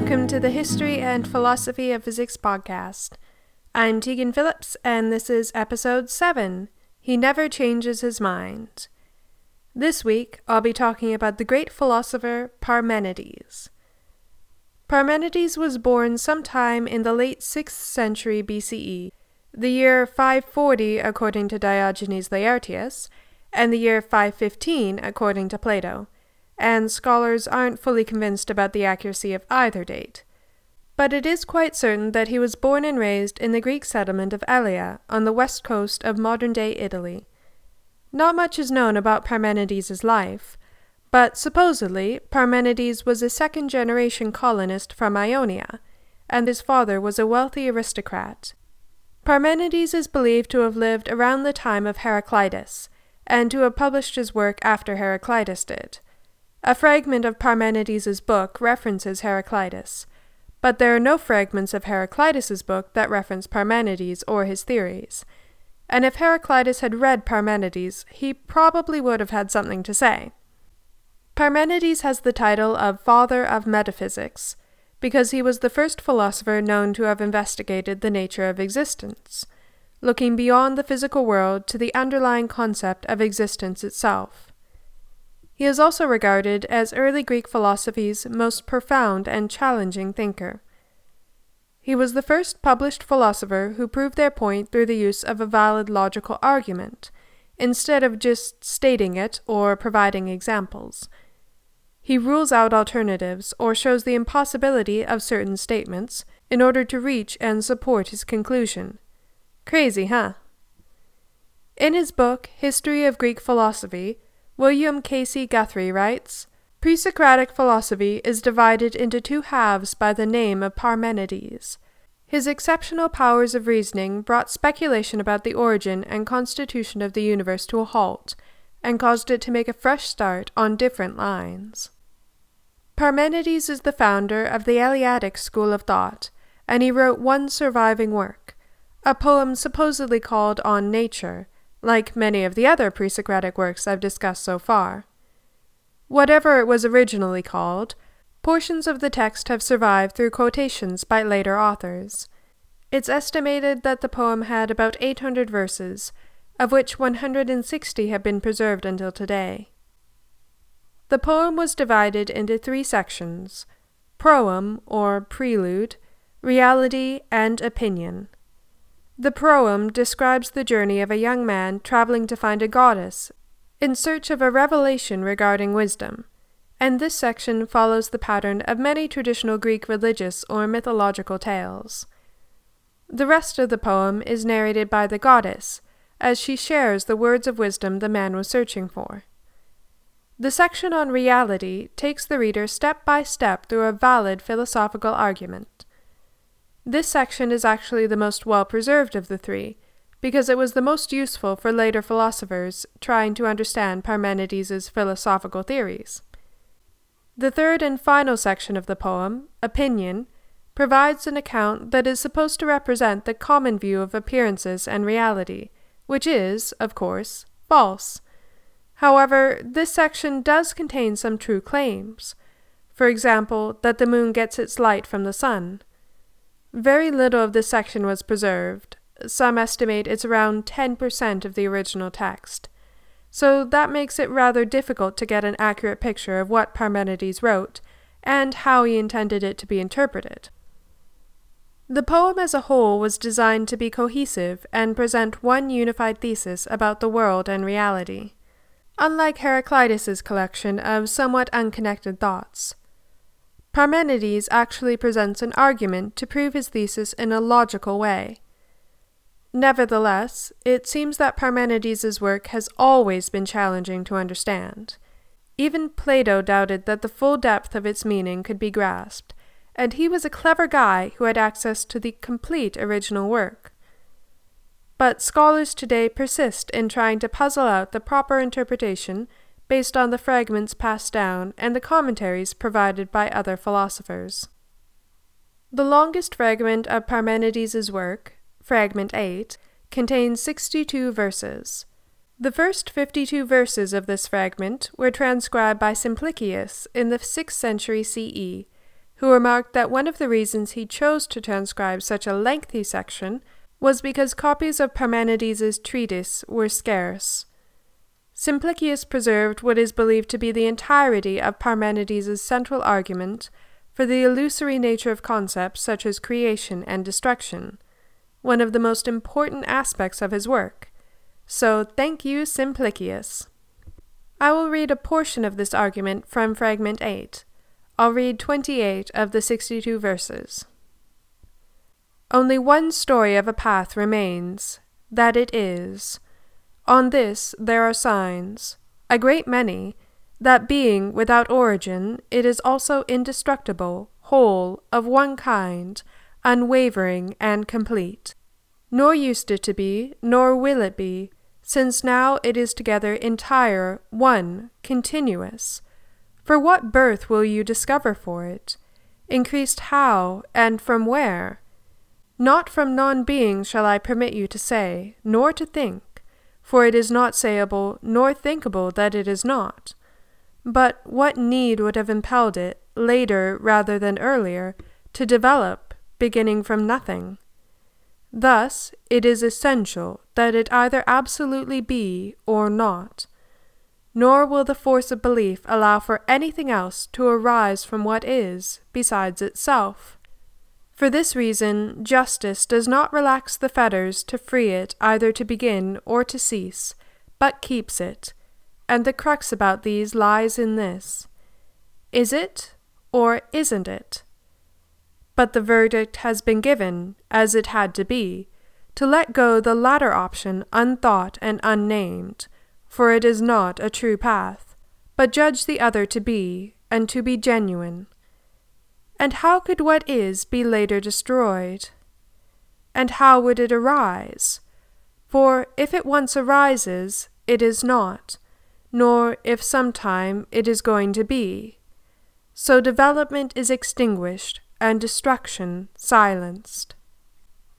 welcome to the History and Philosophy of Physics podcast. I'm Tegan Phillips, and this is episode 7 He Never Changes His Mind. This week, I'll be talking about the great philosopher Parmenides. Parmenides was born sometime in the late 6th century BCE, the year 540 according to Diogenes Laertius, and the year 515 according to Plato and scholars aren't fully convinced about the accuracy of either date. But it is quite certain that he was born and raised in the Greek settlement of Elea on the west coast of modern day Italy. Not much is known about Parmenides' life, but supposedly Parmenides was a second generation colonist from Ionia, and his father was a wealthy aristocrat. Parmenides is believed to have lived around the time of Heraclitus, and to have published his work after Heraclitus did. A fragment of Parmenides's book references Heraclitus, but there are no fragments of Heraclitus's book that reference Parmenides or his theories. And if Heraclitus had read Parmenides, he probably would have had something to say. Parmenides has the title of Father of Metaphysics because he was the first philosopher known to have investigated the nature of existence, looking beyond the physical world to the underlying concept of existence itself. He is also regarded as early Greek philosophy's most profound and challenging thinker. He was the first published philosopher who proved their point through the use of a valid logical argument, instead of just stating it or providing examples. He rules out alternatives or shows the impossibility of certain statements in order to reach and support his conclusion. Crazy, huh? In his book, History of Greek Philosophy, William K. C. Guthrie writes Pre Socratic philosophy is divided into two halves by the name of Parmenides. His exceptional powers of reasoning brought speculation about the origin and constitution of the universe to a halt, and caused it to make a fresh start on different lines. Parmenides is the founder of the Eleatic school of thought, and he wrote one surviving work, a poem supposedly called On Nature, like many of the other pre Socratic works I've discussed so far. Whatever it was originally called, portions of the text have survived through quotations by later authors. It's estimated that the poem had about 800 verses, of which 160 have been preserved until today. The poem was divided into three sections proem, or prelude, reality, and opinion. The proem describes the journey of a young man traveling to find a goddess in search of a revelation regarding wisdom, and this section follows the pattern of many traditional Greek religious or mythological tales. The rest of the poem is narrated by the goddess, as she shares the words of wisdom the man was searching for. The section on reality takes the reader step by step through a valid philosophical argument. This section is actually the most well preserved of the three, because it was the most useful for later philosophers trying to understand Parmenides's philosophical theories. The third and final section of the poem, Opinion, provides an account that is supposed to represent the common view of appearances and reality, which is, of course, false. However, this section does contain some true claims. For example, that the moon gets its light from the sun. Very little of this section was preserved. Some estimate it's around 10% of the original text. So that makes it rather difficult to get an accurate picture of what Parmenides wrote and how he intended it to be interpreted. The poem as a whole was designed to be cohesive and present one unified thesis about the world and reality, unlike Heraclitus's collection of somewhat unconnected thoughts. Parmenides actually presents an argument to prove his thesis in a logical way. Nevertheless, it seems that Parmenides's work has always been challenging to understand. Even Plato doubted that the full depth of its meaning could be grasped, and he was a clever guy who had access to the complete original work. But scholars today persist in trying to puzzle out the proper interpretation based on the fragments passed down and the commentaries provided by other philosophers. The longest fragment of Parmenides's work, Fragment 8, contains 62 verses. The first 52 verses of this fragment were transcribed by Simplicius in the 6th century CE, who remarked that one of the reasons he chose to transcribe such a lengthy section was because copies of Parmenides's treatise were scarce. Simplicius preserved what is believed to be the entirety of Parmenides's central argument for the illusory nature of concepts such as creation and destruction, one of the most important aspects of his work. So thank you, Simplicius. I will read a portion of this argument from Fragment 8. I'll read 28 of the 62 verses. Only one story of a path remains, that it is. On this there are signs, a great many, that being without origin, it is also indestructible, whole, of one kind, unwavering, and complete. Nor used it to be, nor will it be, since now it is together entire, one, continuous, for what birth will you discover for it? Increased how, and from where? Not from non being shall I permit you to say, nor to think, for it is not sayable nor thinkable that it is not. But what need would have impelled it, later rather than earlier, to develop, beginning from nothing? Thus, it is essential that it either absolutely be or not nor will the force of belief allow for anything else to arise from what is besides itself. For this reason, justice does not relax the fetters to free it either to begin or to cease, but keeps it, and the crux about these lies in this Is it, or isn't it? But the verdict has been given, as it had to be, to let go the latter option unthought and unnamed for it is not a true path, but judge the other to be, and to be genuine. And how could what is be later destroyed? And how would it arise? For if it once arises, it is not, nor if sometime it is going to be. So development is extinguished, and destruction silenced.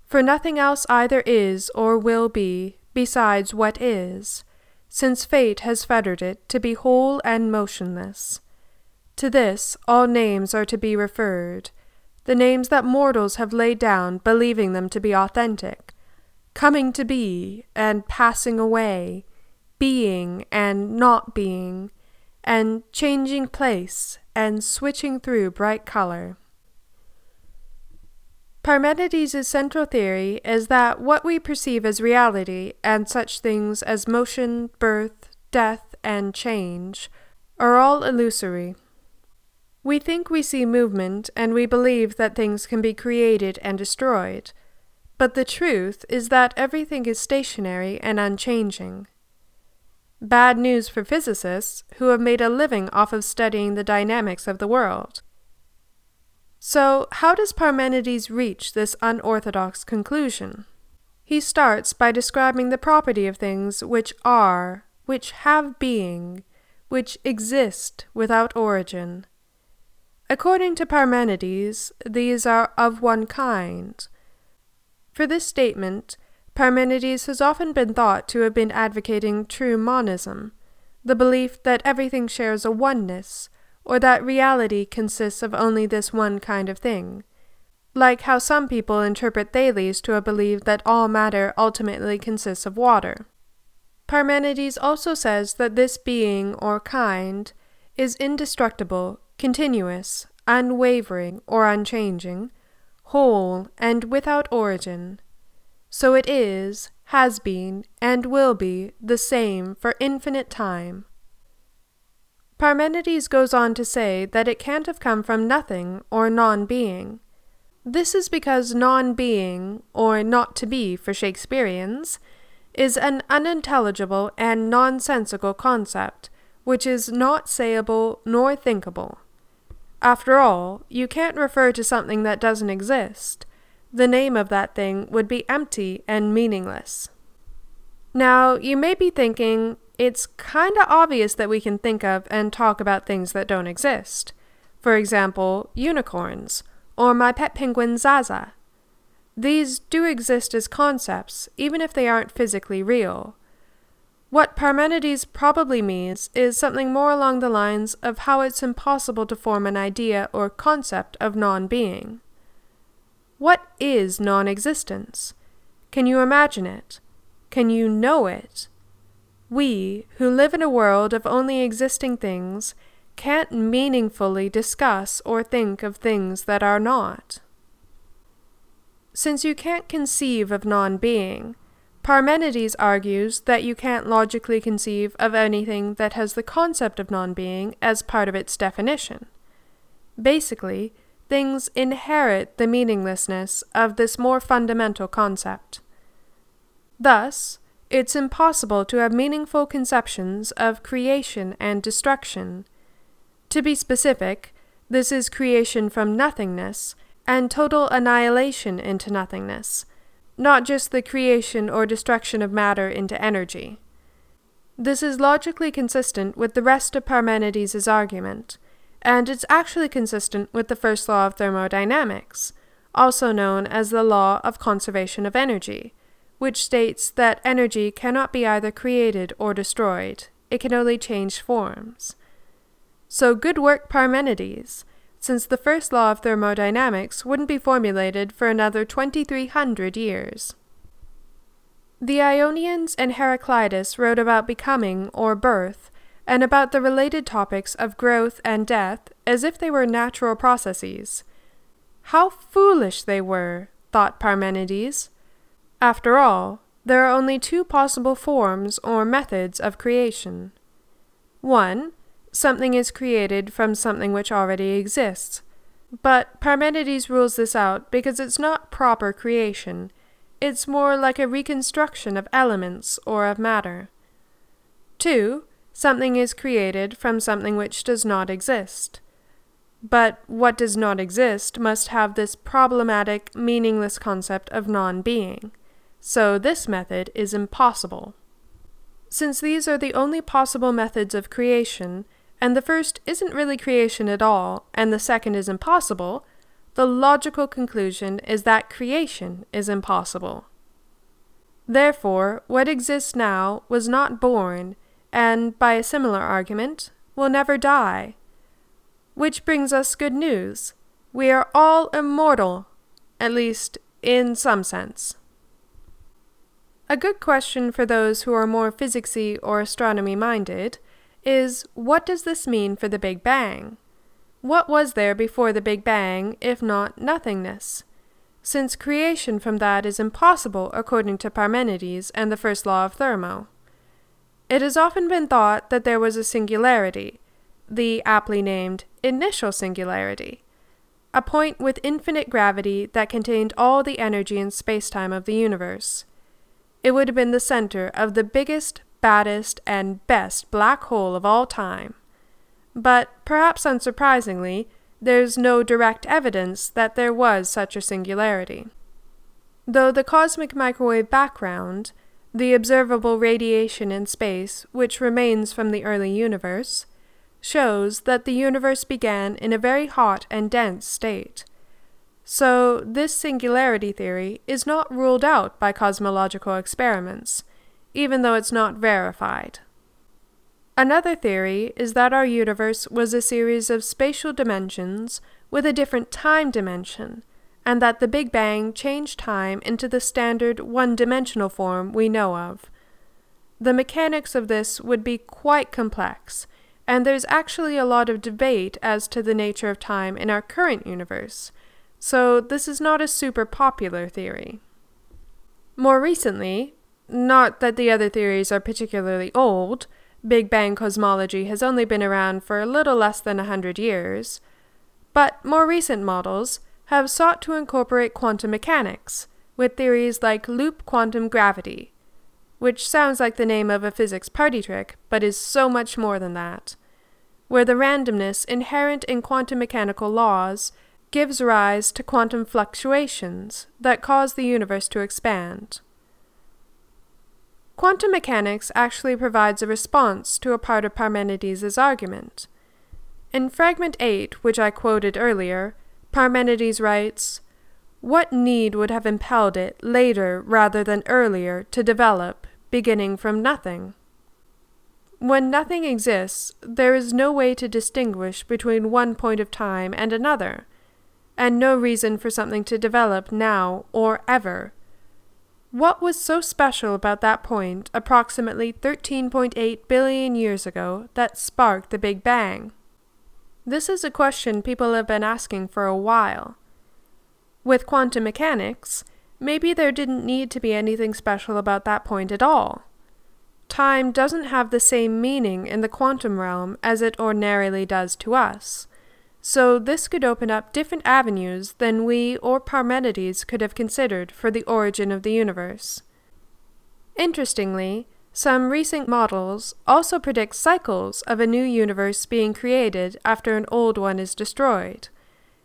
For nothing else either is or will be besides what is, since fate has fettered it to be whole and motionless. To this all names are to be referred, the names that mortals have laid down believing them to be authentic, coming to be and passing away, being and not being, and changing place and switching through bright color. Parmenides' central theory is that what we perceive as reality and such things as motion, birth, death, and change are all illusory. We think we see movement and we believe that things can be created and destroyed, but the truth is that everything is stationary and unchanging. Bad news for physicists who have made a living off of studying the dynamics of the world. So, how does Parmenides reach this unorthodox conclusion? He starts by describing the property of things which are, which have being, which exist without origin. According to Parmenides, these are of one kind. For this statement, Parmenides has often been thought to have been advocating true monism, the belief that everything shares a oneness, or that reality consists of only this one kind of thing. Like how some people interpret Thales to have believed that all matter ultimately consists of water. Parmenides also says that this being or kind is indestructible, continuous, unwavering or unchanging, whole, and without origin. So it is, has been, and will be the same for infinite time. Parmenides goes on to say that it can't have come from nothing or non being. This is because non being, or not to be for Shakespeareans, is an unintelligible and nonsensical concept, which is not sayable nor thinkable. After all, you can't refer to something that doesn't exist. The name of that thing would be empty and meaningless. Now, you may be thinking, it's kinda obvious that we can think of and talk about things that don't exist. For example, unicorns, or my pet penguin Zaza. These do exist as concepts, even if they aren't physically real. What Parmenides probably means is something more along the lines of how it's impossible to form an idea or concept of non being. What is non existence? Can you imagine it? Can you know it? We, who live in a world of only existing things, can't meaningfully discuss or think of things that are not. Since you can't conceive of non being, Parmenides argues that you can't logically conceive of anything that has the concept of non being as part of its definition. Basically, things inherit the meaninglessness of this more fundamental concept. Thus, it's impossible to have meaningful conceptions of creation and destruction. To be specific, this is creation from nothingness and total annihilation into nothingness not just the creation or destruction of matter into energy. This is logically consistent with the rest of Parmenides' argument, and it's actually consistent with the first law of thermodynamics, also known as the law of conservation of energy, which states that energy cannot be either created or destroyed, it can only change forms. So good work, Parmenides! Since the first law of thermodynamics wouldn't be formulated for another 2300 years. The Ionians and Heraclitus wrote about becoming or birth, and about the related topics of growth and death as if they were natural processes. How foolish they were, thought Parmenides. After all, there are only two possible forms or methods of creation. One something is created from something which already exists. But Parmenides rules this out because it's not proper creation, it's more like a reconstruction of elements or of matter. 2. Something is created from something which does not exist. But what does not exist must have this problematic, meaningless concept of non being. So this method is impossible. Since these are the only possible methods of creation, and the first isn't really creation at all, and the second is impossible, the logical conclusion is that creation is impossible. Therefore, what exists now was not born, and, by a similar argument, will never die. Which brings us good news. We are all immortal, at least in some sense. A good question for those who are more physicsy or astronomy minded is what does this mean for the Big Bang? What was there before the Big Bang, if not nothingness? Since creation from that is impossible according to Parmenides and the first law of thermo. It has often been thought that there was a singularity, the aptly named initial singularity, a point with infinite gravity that contained all the energy and spacetime of the universe. It would have been the center of the biggest, baddest, and best black hole of all time. But, perhaps unsurprisingly, there's no direct evidence that there was such a singularity. Though the cosmic microwave background, the observable radiation in space which remains from the early universe, shows that the universe began in a very hot and dense state. So, this singularity theory is not ruled out by cosmological experiments even though it's not verified. Another theory is that our universe was a series of spatial dimensions with a different time dimension, and that the Big Bang changed time into the standard one dimensional form we know of. The mechanics of this would be quite complex, and there's actually a lot of debate as to the nature of time in our current universe, so this is not a super popular theory. More recently, not that the other theories are particularly old, Big Bang cosmology has only been around for a little less than a hundred years, but more recent models have sought to incorporate quantum mechanics with theories like loop quantum gravity, which sounds like the name of a physics party trick, but is so much more than that, where the randomness inherent in quantum mechanical laws gives rise to quantum fluctuations that cause the universe to expand. Quantum mechanics actually provides a response to a part of Parmenides' argument. In Fragment 8, which I quoted earlier, Parmenides writes, What need would have impelled it later rather than earlier to develop, beginning from nothing? When nothing exists, there is no way to distinguish between one point of time and another, and no reason for something to develop now or ever. What was so special about that point approximately 13.8 billion years ago that sparked the Big Bang? This is a question people have been asking for a while. With quantum mechanics, maybe there didn't need to be anything special about that point at all. Time doesn't have the same meaning in the quantum realm as it ordinarily does to us, so this could open up different avenues than we or Parmenides could have considered for the origin of the universe. Interestingly, some recent models also predict cycles of a new universe being created after an old one is destroyed,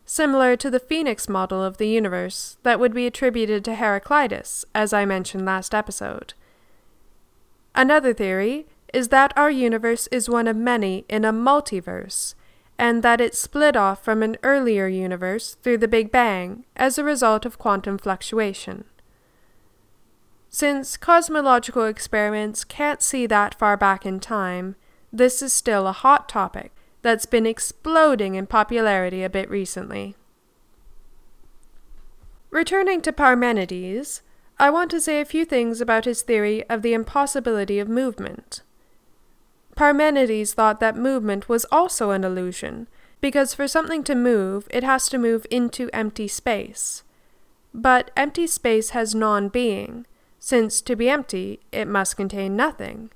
similar to the Phoenix model of the universe that would be attributed to Heraclitus, as I mentioned last episode. Another theory is that our universe is one of many in a multiverse, and that it split off from an earlier universe through the Big Bang as a result of quantum fluctuation. Since cosmological experiments can't see that far back in time, this is still a hot topic that's been exploding in popularity a bit recently. Returning to Parmenides, I want to say a few things about his theory of the impossibility of movement. Parmenides thought that movement was also an illusion, because for something to move, it has to move into empty space. But empty space has non being, since to be empty, it must contain nothing.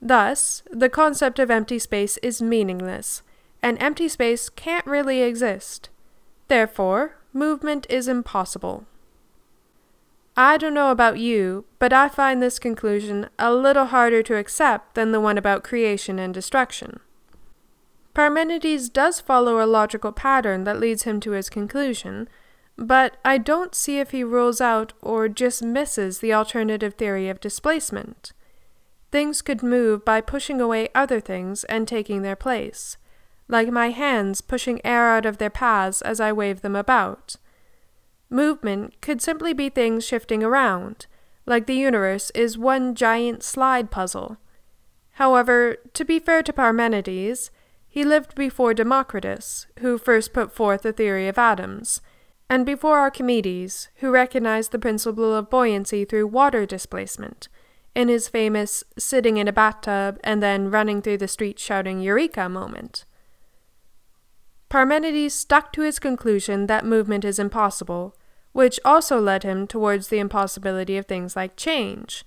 Thus, the concept of empty space is meaningless, and empty space can't really exist. Therefore, movement is impossible. I don't know about you, but I find this conclusion a little harder to accept than the one about creation and destruction. Parmenides does follow a logical pattern that leads him to his conclusion, but I don't see if he rules out or just misses the alternative theory of displacement. Things could move by pushing away other things and taking their place, like my hands pushing air out of their paths as I wave them about. Movement could simply be things shifting around, like the universe is one giant slide puzzle. However, to be fair to Parmenides, he lived before Democritus, who first put forth the theory of atoms, and before Archimedes, who recognized the principle of buoyancy through water displacement, in his famous sitting in a bathtub and then running through the street shouting Eureka moment. Parmenides stuck to his conclusion that movement is impossible, which also led him towards the impossibility of things like change.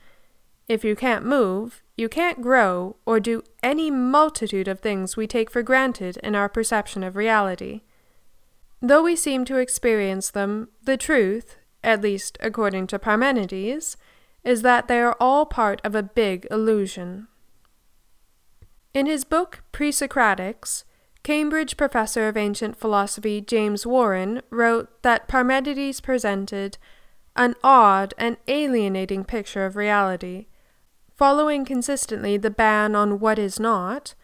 If you can't move, you can't grow or do any multitude of things we take for granted in our perception of reality. Though we seem to experience them, the truth, at least according to Parmenides, is that they are all part of a big illusion. In his book Pre Socratics, Cambridge professor of ancient philosophy James Warren wrote that Parmenides presented an odd and alienating picture of reality. Following consistently the ban on what is not,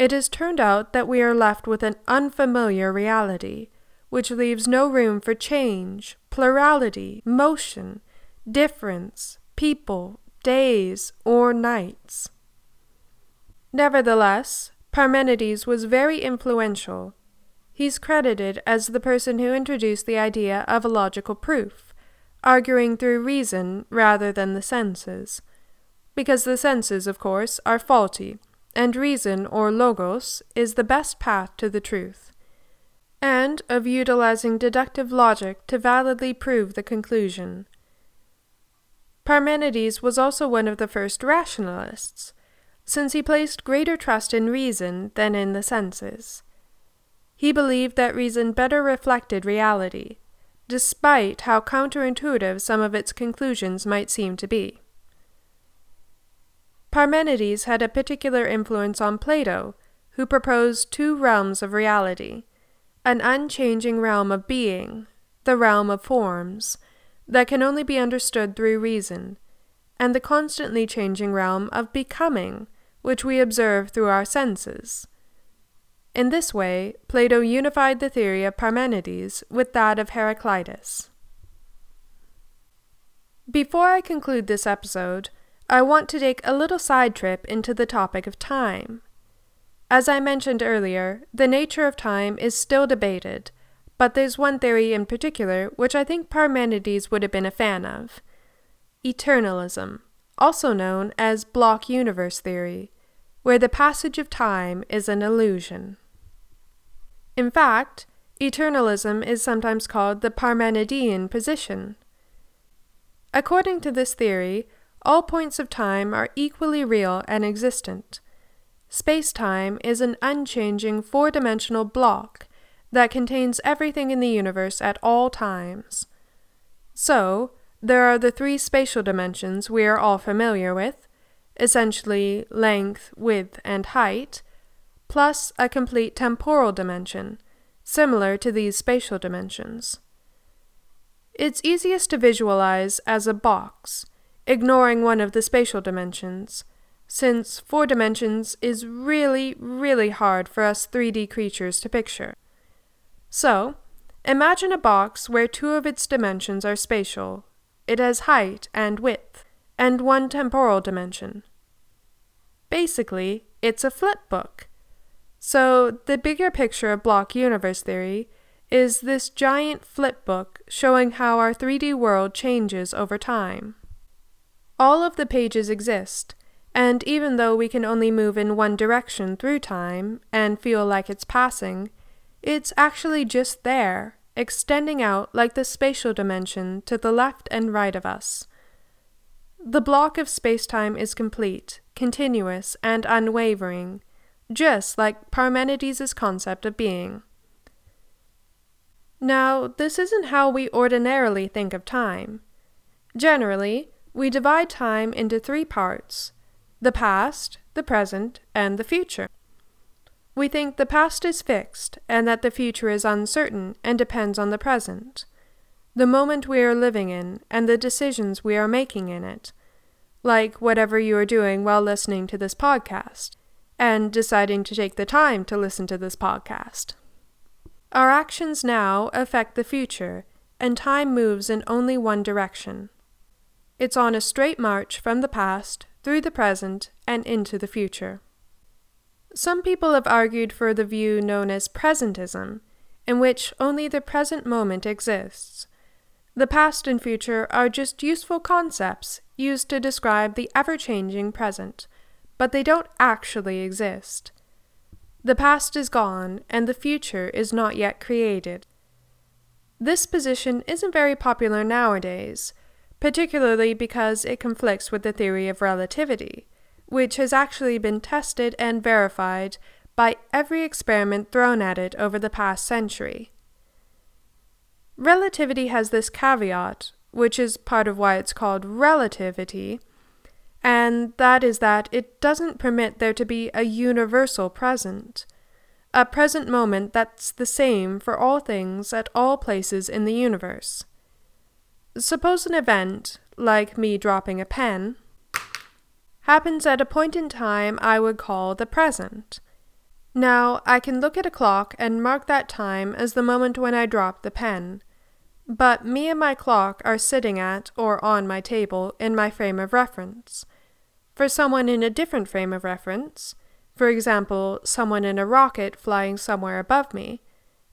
it has turned out that we are left with an unfamiliar reality, which leaves no room for change, plurality, motion, difference, people, days, or nights. Nevertheless, Parmenides was very influential. He's credited as the person who introduced the idea of a logical proof, arguing through reason rather than the senses. Because the senses, of course, are faulty, and reason, or logos, is the best path to the truth. And of utilizing deductive logic to validly prove the conclusion. Parmenides was also one of the first rationalists since he placed greater trust in reason than in the senses. He believed that reason better reflected reality, despite how counterintuitive some of its conclusions might seem to be. Parmenides had a particular influence on Plato, who proposed two realms of reality an unchanging realm of being, the realm of forms, that can only be understood through reason, and the constantly changing realm of becoming, which we observe through our senses. In this way, Plato unified the theory of Parmenides with that of Heraclitus. Before I conclude this episode, I want to take a little side trip into the topic of time. As I mentioned earlier, the nature of time is still debated, but there's one theory in particular which I think Parmenides would have been a fan of eternalism, also known as block universe theory, where the passage of time is an illusion. In fact, eternalism is sometimes called the Parmenidean position. According to this theory, all points of time are equally real and existent. Space time is an unchanging four dimensional block that contains everything in the universe at all times. So, there are the three spatial dimensions we are all familiar with essentially length, width, and height, plus a complete temporal dimension, similar to these spatial dimensions. It's easiest to visualize as a box ignoring one of the spatial dimensions, since four dimensions is really, really hard for us 3D creatures to picture. So, imagine a box where two of its dimensions are spatial. It has height and width, and one temporal dimension. Basically, it's a flip book. So, the bigger picture of block universe theory is this giant flip book showing how our 3D world changes over time. All of the pages exist, and even though we can only move in one direction through time and feel like it's passing, it's actually just there, extending out like the spatial dimension to the left and right of us. The block of spacetime is complete, continuous, and unwavering, just like Parmenides' concept of being. Now, this isn't how we ordinarily think of time. Generally, we divide time into three parts the past, the present, and the future. We think the past is fixed and that the future is uncertain and depends on the present, the moment we are living in, and the decisions we are making in it, like whatever you are doing while listening to this podcast, and deciding to take the time to listen to this podcast. Our actions now affect the future, and time moves in only one direction. It's on a straight march from the past, through the present, and into the future. Some people have argued for the view known as presentism, in which only the present moment exists. The past and future are just useful concepts used to describe the ever changing present, but they don't actually exist. The past is gone, and the future is not yet created. This position isn't very popular nowadays, particularly because it conflicts with the theory of relativity, which has actually been tested and verified by every experiment thrown at it over the past century. Relativity has this caveat, which is part of why it's called relativity, and that is that it doesn't permit there to be a universal present, a present moment that's the same for all things at all places in the universe. Suppose an event, like me dropping a pen, happens at a point in time I would call the present. Now, I can look at a clock and mark that time as the moment when I dropped the pen. But me and my clock are sitting at or on my table in my frame of reference. For someone in a different frame of reference, for example, someone in a rocket flying somewhere above me,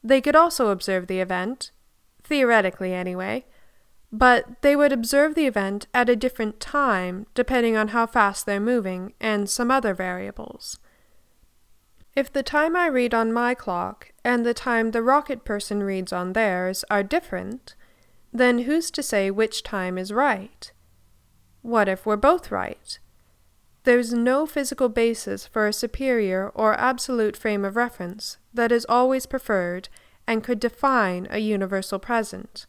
they could also observe the event, theoretically anyway, but they would observe the event at a different time depending on how fast they're moving and some other variables. If the time I read on my clock and the time the rocket person reads on theirs are different, then who's to say which time is right? What if we're both right? There's no physical basis for a superior or absolute frame of reference that is always preferred and could define a universal present.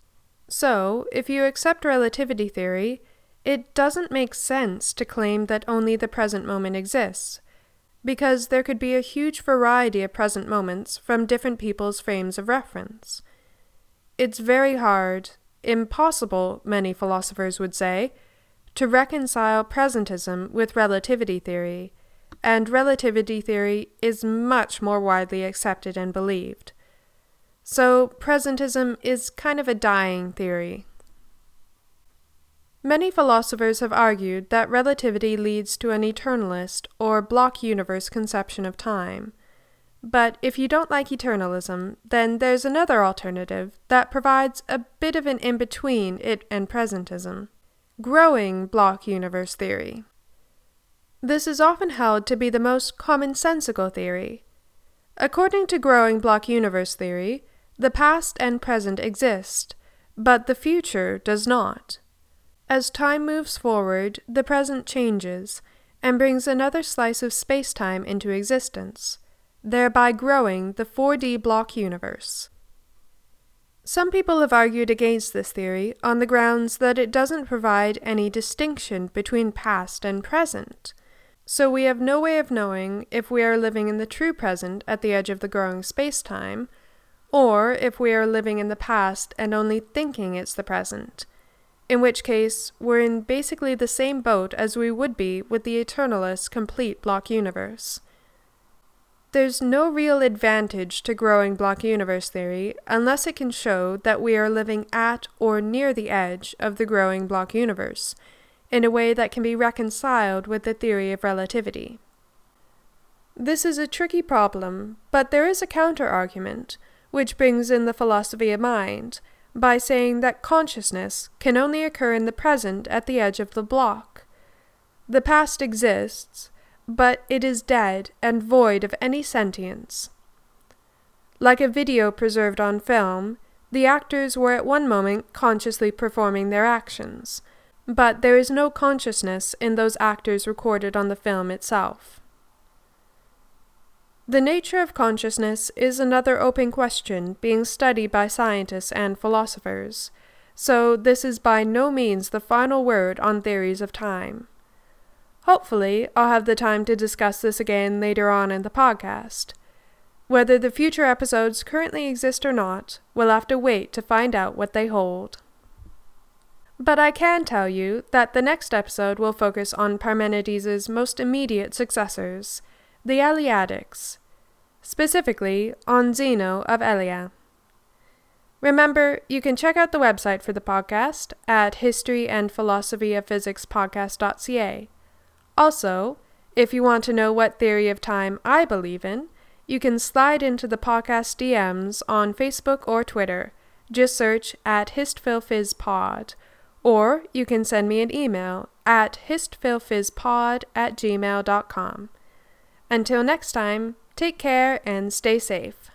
So, if you accept relativity theory, it doesn't make sense to claim that only the present moment exists, because there could be a huge variety of present moments from different people's frames of reference. It's very hard, impossible, many philosophers would say, to reconcile presentism with relativity theory, and relativity theory is much more widely accepted and believed. So, presentism is kind of a dying theory. Many philosophers have argued that relativity leads to an eternalist or block universe conception of time. But if you don't like eternalism, then there's another alternative that provides a bit of an in between it and presentism growing block universe theory. This is often held to be the most commonsensical theory. According to growing block universe theory, the past and present exist, but the future does not. As time moves forward, the present changes and brings another slice of spacetime into existence, thereby growing the 4D block universe. Some people have argued against this theory on the grounds that it doesn't provide any distinction between past and present. So we have no way of knowing if we are living in the true present at the edge of the growing spacetime, or if we are living in the past and only thinking it's the present in which case we're in basically the same boat as we would be with the Eternalist complete block universe. There's no real advantage to growing block universe theory unless it can show that we are living at or near the edge of the growing block universe in a way that can be reconciled with the theory of relativity. This is a tricky problem, but there is a counter argument, which brings in the philosophy of mind by saying that consciousness can only occur in the present at the edge of the block. The past exists, but it is dead and void of any sentience. Like a video preserved on film, the actors were at one moment consciously performing their actions, but there is no consciousness in those actors recorded on the film itself. The nature of consciousness is another open question being studied by scientists and philosophers, so this is by no means the final word on theories of time. Hopefully, I'll have the time to discuss this again later on in the podcast. Whether the future episodes currently exist or not, we'll have to wait to find out what they hold. But I can tell you that the next episode will focus on Parmenides' most immediate successors the Eleatics, specifically on Zeno of Elea. Remember, you can check out the website for the podcast at historyandphilosophyofphysicspodcast.ca. Also, if you want to know what theory of time I believe in, you can slide into the podcast DMs on Facebook or Twitter. Just search at histphilphizpod, or you can send me an email at histphilphizpod at gmail.com. Until next time, take care and stay safe.